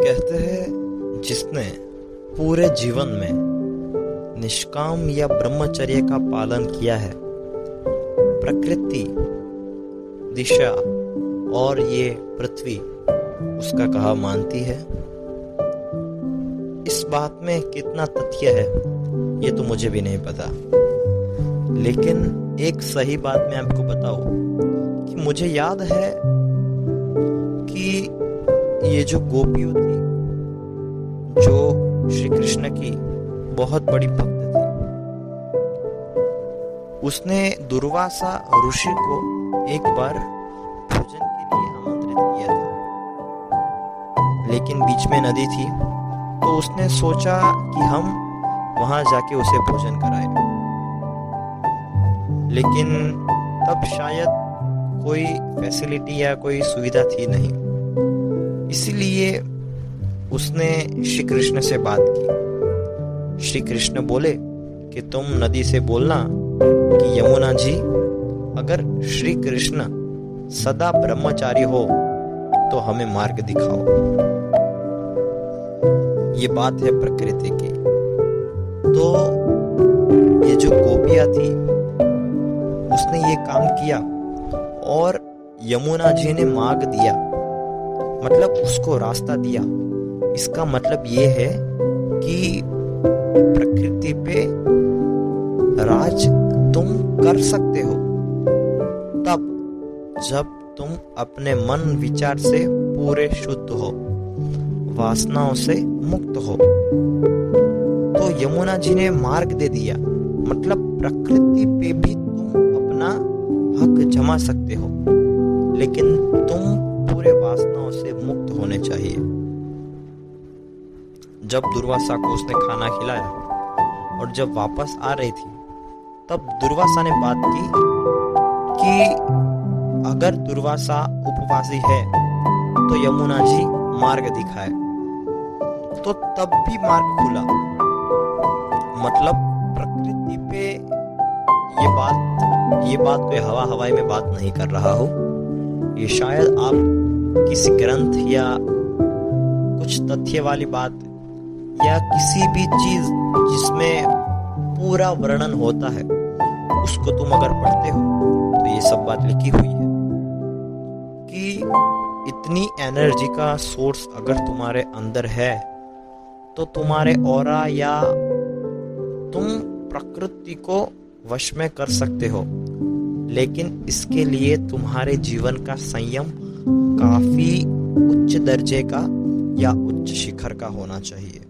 कहते हैं, जिसने पूरे जीवन में निष्काम या ब्रह्मचर्य का पालन किया है, प्रकृति, दिशा और ये पृथ्वी, उसका कहा मानती है। इस बात में कितना तथ्य है, ये तो मुझे भी नहीं पता। लेकिन एक सही बात मैं आपको बताऊँ, कि मुझे याद है कि ये जो गोपियों जो श्री कृष्ण की बहुत बड़ी भक्त थी। उसने दुर्वासा ऋषि को एक बार भोजन के लिए आमंत्रित किया था। लेकिन बीच में नदी थी तो उसने सोचा कि हम वहाँ जाके उसे भोजन कराए। लेकिन तब शायद कोई फैसिलिटी या कोई सुविधा थी नहीं। इसीलिए उसने श्री कृष्ण से बात की। श्री कृष्ण बोले कि तुम नदी से बोलना कि यमुना जी, अगर श्री कृष्ण सदा ब्रह्मचारी हो तो हमें मार्ग दिखाओ। ये बात है प्रकृति की। तो ये जो गोपिया थी, उसने ये काम किया और यमुना जी ने मार्ग दिया मतलब उसको रास्ता दिया। इसका मतलब ये है कि प्रकृति पे राज तुम कर सकते हो। तब जब तुम अपने मन विचार से पूरे शुद्ध हो, वासनाओं से मुक्त हो तो यमुना जी ने मार्ग दे दिया। मतलब प्रकृति पे भी तुम अपना हक जमा सकते हो, लेकिन तुम पूरे वासनाओं से मुक्त होने चाहिए। जब दुर्वासा को उसने खाना खिलाया और जब वापस आ रही थी, तब दुर्वासा ने बात की कि अगर दुर्वासा उपवासी है तो यमुना जी मार्ग दिखाए। तो तब भी मार्ग खुला। मतलब प्रकृति पे ये बात ये बात कोई हवा हवाई में बात नहीं कर रहा हो। ये शायद आप किसी ग्रंथ या कुछ तथ्य वाली बात या किसी भी चीज़ जिसमें पूरा वर्णन होता है, उसको तुम अगर पढ़ते हो तो ये सब बात लिखी हुई है कि इतनी एनर्जी का सोर्स अगर तुम्हारे अंदर है तो तुम्हारे और या तुम प्रकृति को वश में कर सकते हो। लेकिन इसके लिए तुम्हारे जीवन का संयम काफ़ी उच्च दर्जे का या उच्च शिखर का होना चाहिए।